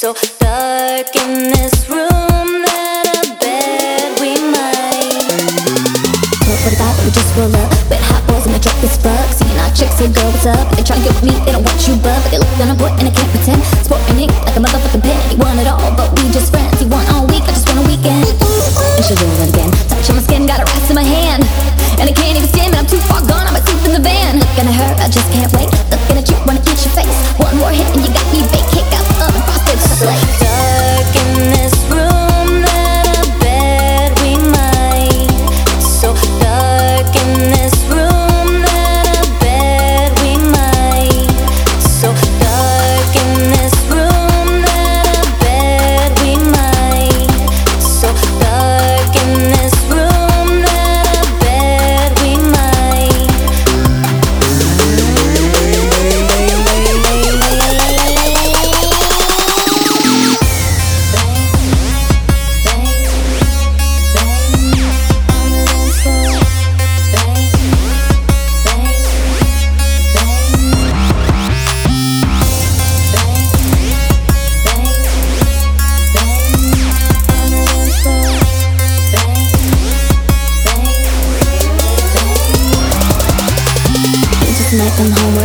so dark in this room that I bet we might. 1245, we just roll up. With hot boys in the truck is fuck. Seeing our chicks say, girl, what's up? They try to get with me, they don't want you. But they look down on boy and I can't pretend. Sporting ink like a motherfucking pen. He want it all, but we just friends. He want all week, I just want a weekend. And she'll do it again. Touch on my skin, got a rest in my hand. And I can't even stand, but I'm too far gone. I'm asleep in the van. Looking at her, I just can't wait.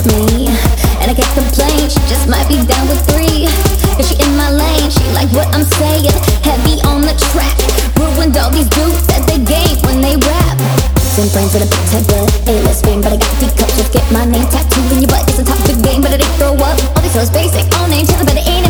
Me. And I can't complain, she just might be down with three. If she in my lane, she like what I'm saying. Heavy on the track. Ruined all these dudes that they game when they rap. Same brains with a big type blood, A-list fame, but I got D cups. Just get my name tattooed in your butt. It's a top big game, but it ain't throw up. All these hoes basic, all name, tell but it ain't